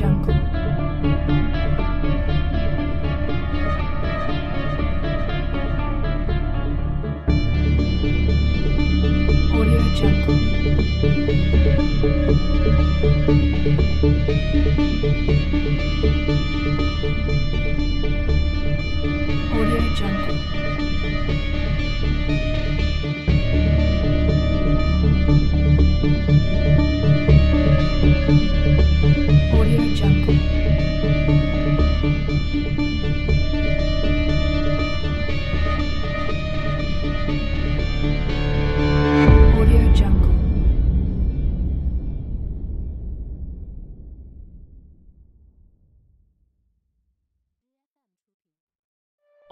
jungle.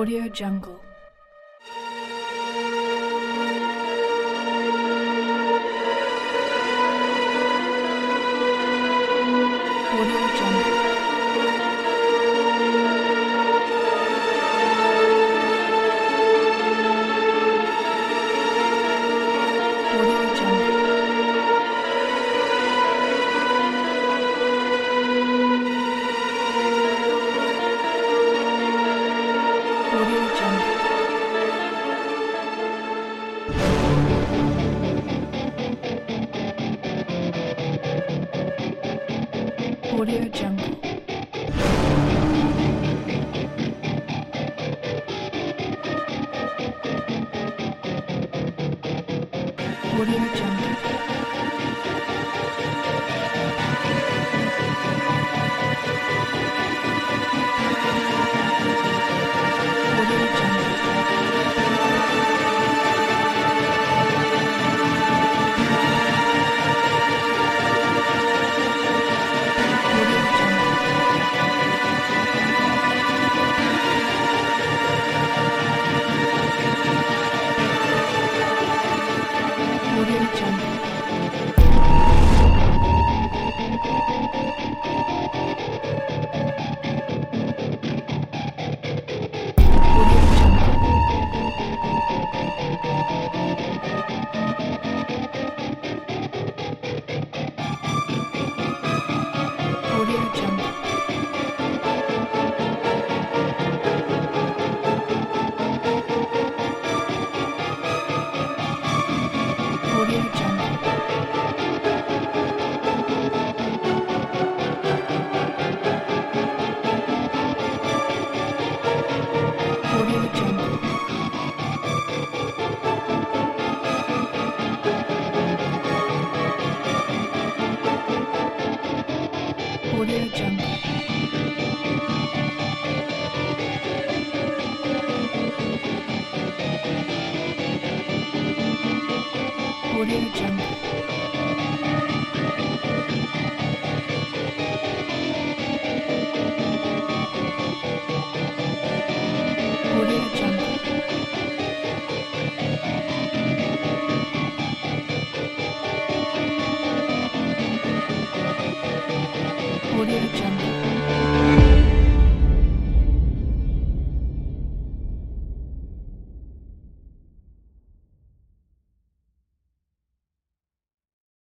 Audio Jungle. woody jungle